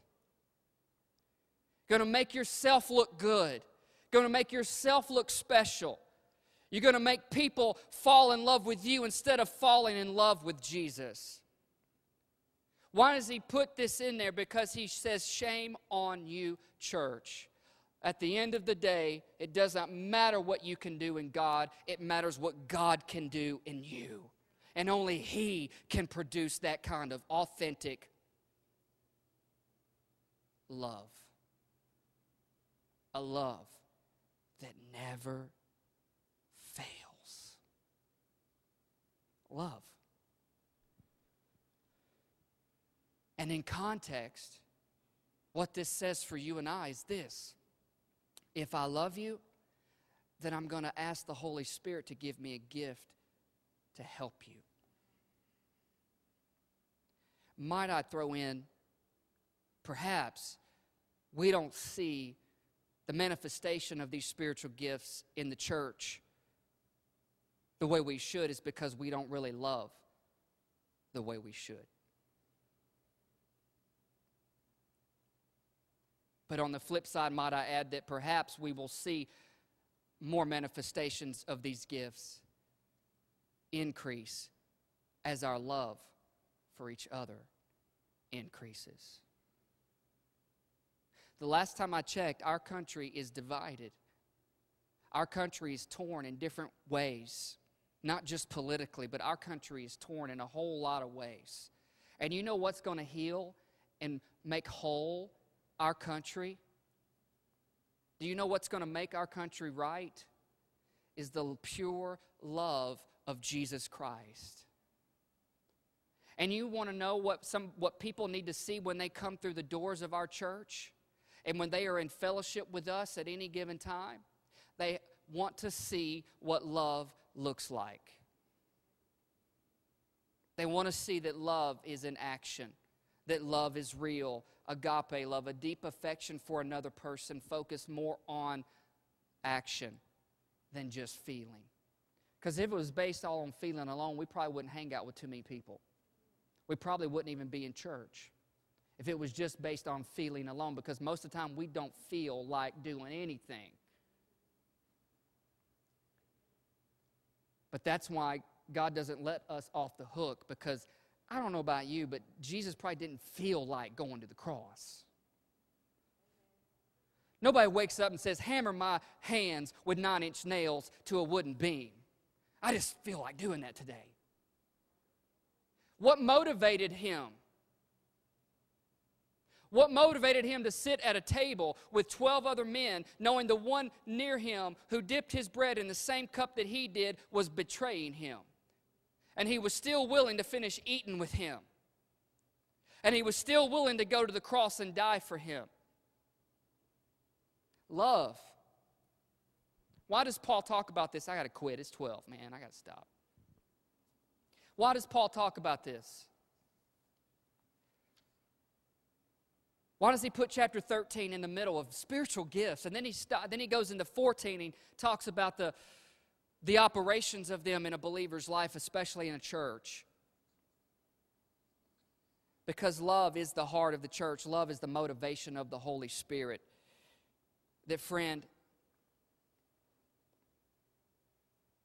Going to make yourself look good, going to make yourself look special. You're going to make people fall in love with you instead of falling in love with Jesus. Why does he put this in there? Because he says, Shame on you, church. At the end of the day, it does not matter what you can do in God, it matters what God can do in you. And only He can produce that kind of authentic love. A love that never fails. Love. And in context, what this says for you and I is this if I love you, then I'm going to ask the Holy Spirit to give me a gift to help you. Might I throw in, perhaps we don't see the manifestation of these spiritual gifts in the church the way we should is because we don't really love the way we should. But on the flip side, might I add that perhaps we will see more manifestations of these gifts increase as our love for each other increases. The last time I checked, our country is divided. Our country is torn in different ways, not just politically, but our country is torn in a whole lot of ways. And you know what's going to heal and make whole our country? Do you know what's going to make our country right? Is the pure love of Jesus Christ. And you want to know what some what people need to see when they come through the doors of our church and when they are in fellowship with us at any given time? They want to see what love looks like. They want to see that love is in action, that love is real, agape love, a deep affection for another person, focused more on action than just feeling. Because if it was based all on feeling alone, we probably wouldn't hang out with too many people. We probably wouldn't even be in church if it was just based on feeling alone, because most of the time we don't feel like doing anything. But that's why God doesn't let us off the hook, because I don't know about you, but Jesus probably didn't feel like going to the cross. Nobody wakes up and says, Hammer my hands with nine inch nails to a wooden beam. I just feel like doing that today. What motivated him? What motivated him to sit at a table with 12 other men, knowing the one near him who dipped his bread in the same cup that he did was betraying him? And he was still willing to finish eating with him. And he was still willing to go to the cross and die for him. Love. Why does Paul talk about this? I got to quit. It's 12, man. I got to stop. Why does Paul talk about this? Why does he put chapter 13 in the middle of spiritual gifts? And then he, st- then he goes into 14 and talks about the, the operations of them in a believer's life, especially in a church. Because love is the heart of the church, love is the motivation of the Holy Spirit. That, friend,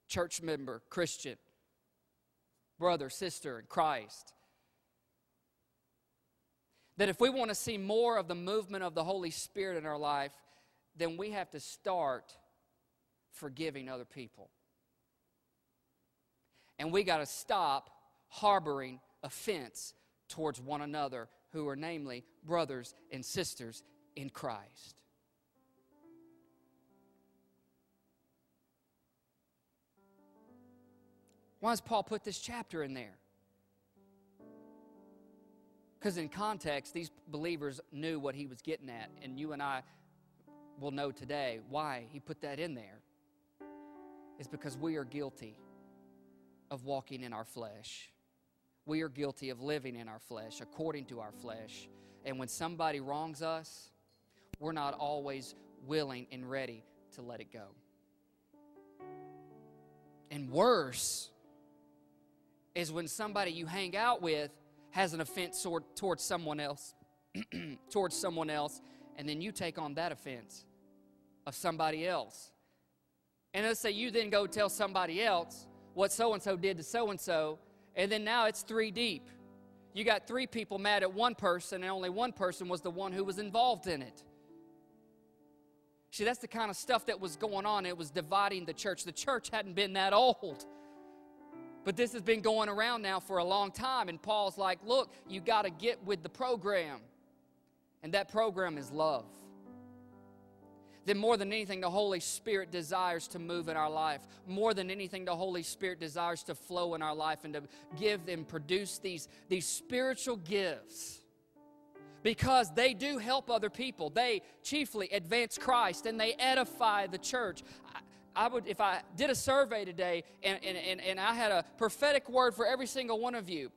church member, Christian, brother, sister in Christ. That if we want to see more of the movement of the Holy Spirit in our life, then we have to start forgiving other people. And we got to stop harboring offense towards one another, who are namely brothers and sisters in Christ. Why does Paul put this chapter in there? Because in context, these believers knew what he was getting at, and you and I will know today why he put that in there. Is because we are guilty of walking in our flesh. We are guilty of living in our flesh, according to our flesh. And when somebody wrongs us, we're not always willing and ready to let it go. And worse is when somebody you hang out with has an offense toward, towards someone else, towards someone else, and then you take on that offense of somebody else. And let's say you then go tell somebody else what so and so did to so and so, and then now it's three deep. You got three people mad at one person, and only one person was the one who was involved in it. See, that's the kind of stuff that was going on. It was dividing the church. The church hadn't been that old. But this has been going around now for a long time. And Paul's like, look, you got to get with the program. And that program is love. Then, more than anything, the Holy Spirit desires to move in our life. More than anything, the Holy Spirit desires to flow in our life and to give and produce these, these spiritual gifts because they do help other people. They chiefly advance Christ and they edify the church. I would, if I did a survey today and, and, and, and I had a prophetic word for every single one of you,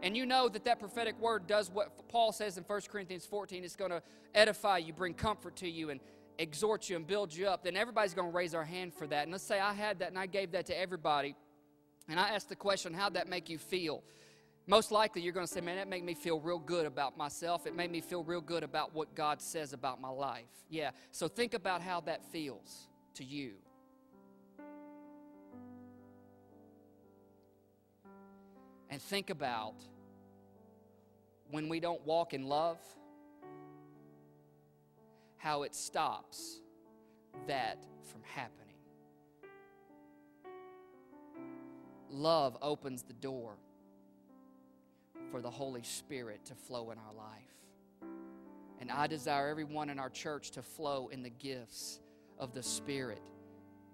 and you know that that prophetic word does what Paul says in 1 Corinthians 14, it's going to edify you, bring comfort to you, and exhort you and build you up, then everybody's going to raise our hand for that. And let's say I had that and I gave that to everybody, and I asked the question, how'd that make you feel? Most likely you're going to say, man, that made me feel real good about myself. It made me feel real good about what God says about my life. Yeah, so think about how that feels to you. And think about when we don't walk in love, how it stops that from happening. Love opens the door for the Holy Spirit to flow in our life. And I desire everyone in our church to flow in the gifts of the Spirit.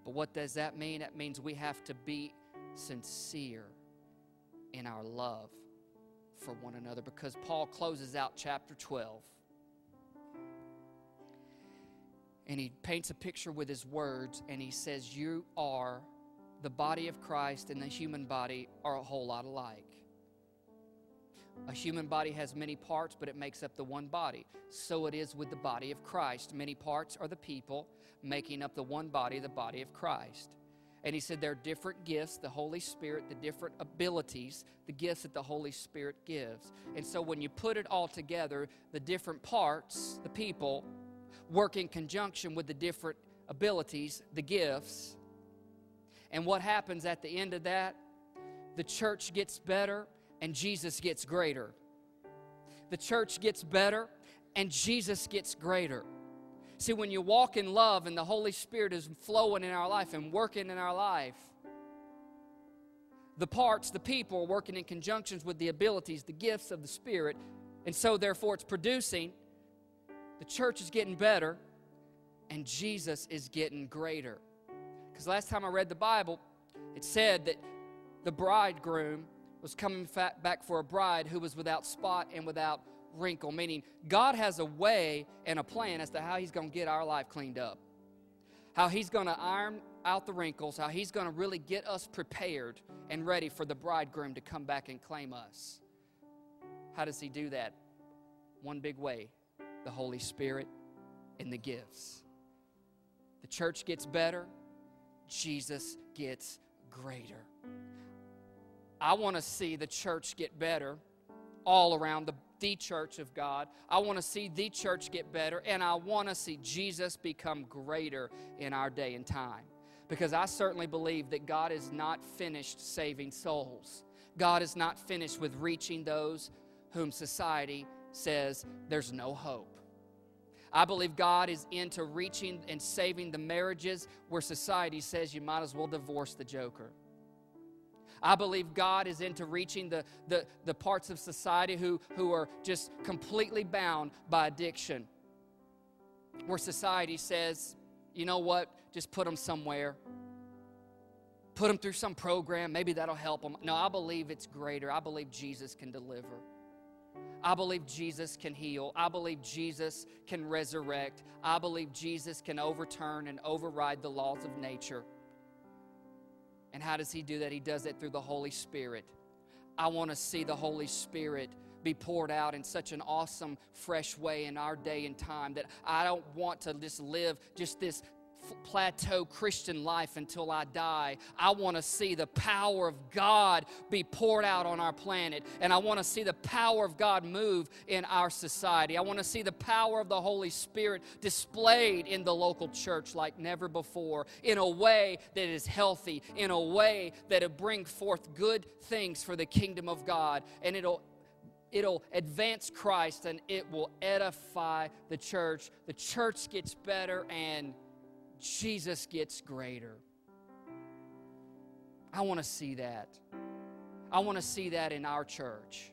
But what does that mean? It means we have to be sincere in our love for one another because Paul closes out chapter 12 and he paints a picture with his words and he says, You are the body of Christ and the human body are a whole lot alike. A human body has many parts, but it makes up the one body. So it is with the body of Christ. Many parts are the people making up the one body, the body of Christ. And he said there are different gifts, the Holy Spirit, the different abilities, the gifts that the Holy Spirit gives. And so when you put it all together, the different parts, the people, work in conjunction with the different abilities, the gifts. And what happens at the end of that? The church gets better and Jesus gets greater. The church gets better and Jesus gets greater. See, when you walk in love and the Holy Spirit is flowing in our life and working in our life, the parts, the people are working in conjunctions with the abilities, the gifts of the Spirit, and so therefore it's producing. The church is getting better, and Jesus is getting greater. Because last time I read the Bible, it said that the bridegroom was coming back for a bride who was without spot and without wrinkle, meaning God has a way and a plan as to how He's going to get our life cleaned up, how He's going to iron out the wrinkles, how He's going to really get us prepared and ready for the bridegroom to come back and claim us. How does He do that? One big way the Holy Spirit and the gifts. The church gets better, Jesus gets greater. I want to see the church get better all around the the church of God. I want to see the church get better, and I want to see Jesus become greater in our day and time. Because I certainly believe that God is not finished saving souls. God is not finished with reaching those whom society says there's no hope. I believe God is into reaching and saving the marriages where society says you might as well divorce the joker. I believe God is into reaching the, the, the parts of society who, who are just completely bound by addiction. Where society says, you know what, just put them somewhere. Put them through some program, maybe that'll help them. No, I believe it's greater. I believe Jesus can deliver. I believe Jesus can heal. I believe Jesus can resurrect. I believe Jesus can overturn and override the laws of nature. And how does He do that? He does it through the Holy Spirit. I want to see the Holy Spirit be poured out in such an awesome, fresh way in our day and time that I don't want to just live just this plateau Christian life until I die. I want to see the power of God be poured out on our planet. And I want to see the power of God move in our society. I want to see the power of the Holy Spirit displayed in the local church like never before, in a way that is healthy, in a way that will bring forth good things for the kingdom of God. And it'll it'll advance Christ and it will edify the church. The church gets better and Jesus gets greater. I want to see that. I want to see that in our church.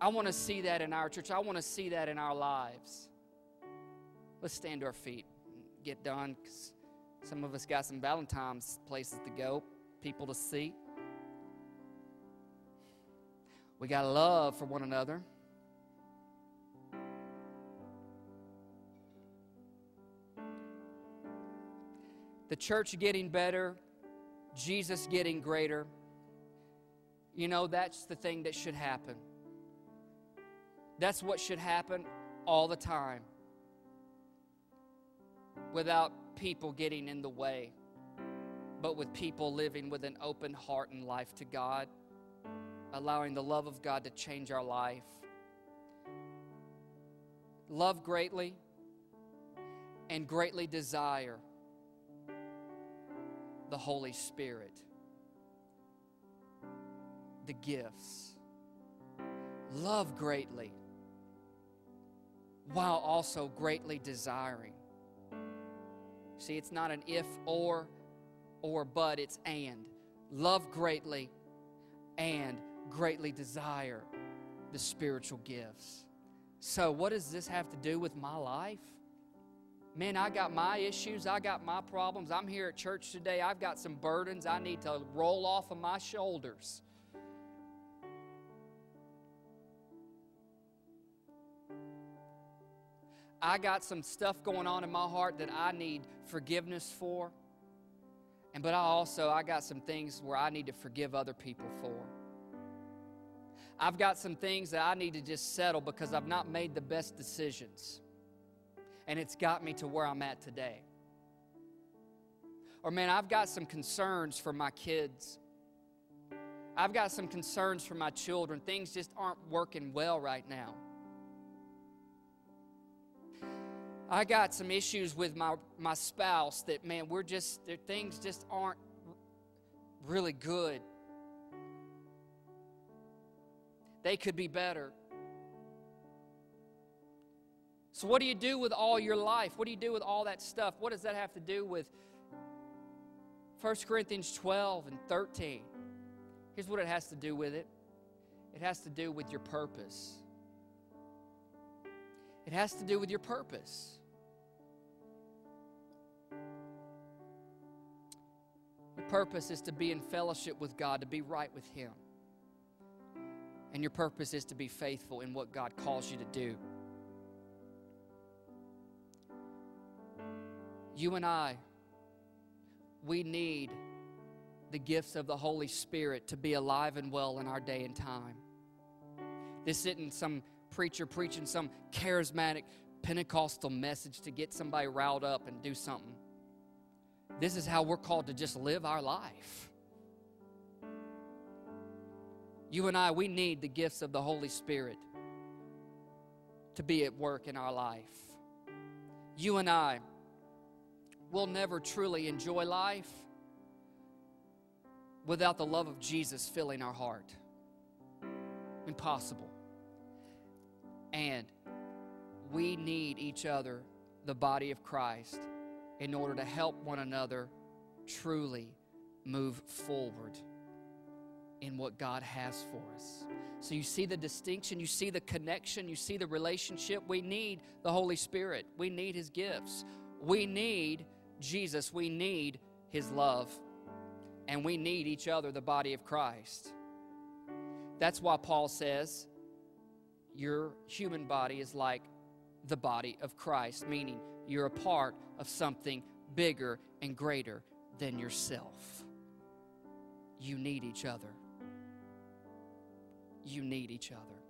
I want to see that in our church. I want to see that in our lives. Let's stand to our feet get done because some of us got some Valentine's places to go, people to see. We got love for one another. The church getting better, Jesus getting greater, you know, that's the thing that should happen. That's what should happen all the time without people getting in the way, but with people living with an open heart and life to God, allowing the love of God to change our life. Love greatly and greatly desire the Holy Spirit, the gifts. Love greatly while also greatly desiring. See, it's not an if or or but, it's and. Love greatly and greatly desire the spiritual gifts. So, what does this have to do with my life? Man, I got my issues. I got my problems. I'm here at church today. I've got some burdens I need to roll off of my shoulders. I got some stuff going on in my heart that I need forgiveness for. And but I also I got some things where I need to forgive other people for. I've got some things that I need to just settle because I've not made the best decisions and it's got me to where I'm at today. Or, man, I've got some concerns for my kids. I've got some concerns for my children. Things just aren't working well right now. I got some issues with my, my spouse that, man, we're just, things just aren't really good. They could be better. So, what do you do with all your life? What do you do with all that stuff? What does that have to do with 1 Corinthians 12 and 13? Here's what it has to do with it it has to do with your purpose. It has to do with your purpose. Your purpose is to be in fellowship with God, to be right with Him. And your purpose is to be faithful in what God calls you to do. You and I, we need the gifts of the Holy Spirit to be alive and well in our day and time. This isn't some preacher preaching some charismatic Pentecostal message to get somebody riled up and do something. This is how we're called to just live our life. You and I, we need the gifts of the Holy Spirit to be at work in our life. You and I, we'll never truly enjoy life without the love of Jesus filling our heart. Impossible. And we need each other, the body of Christ, in order to help one another truly move forward in what God has for us. So you see the distinction, you see the connection, you see the relationship. We need the Holy Spirit, we need His gifts, we need Jesus, we need His love, and we need each other, the body of Christ. That's why Paul says, Your human body is like the body of Christ, meaning you're a part of something bigger and greater than yourself. You need each other. You need each other.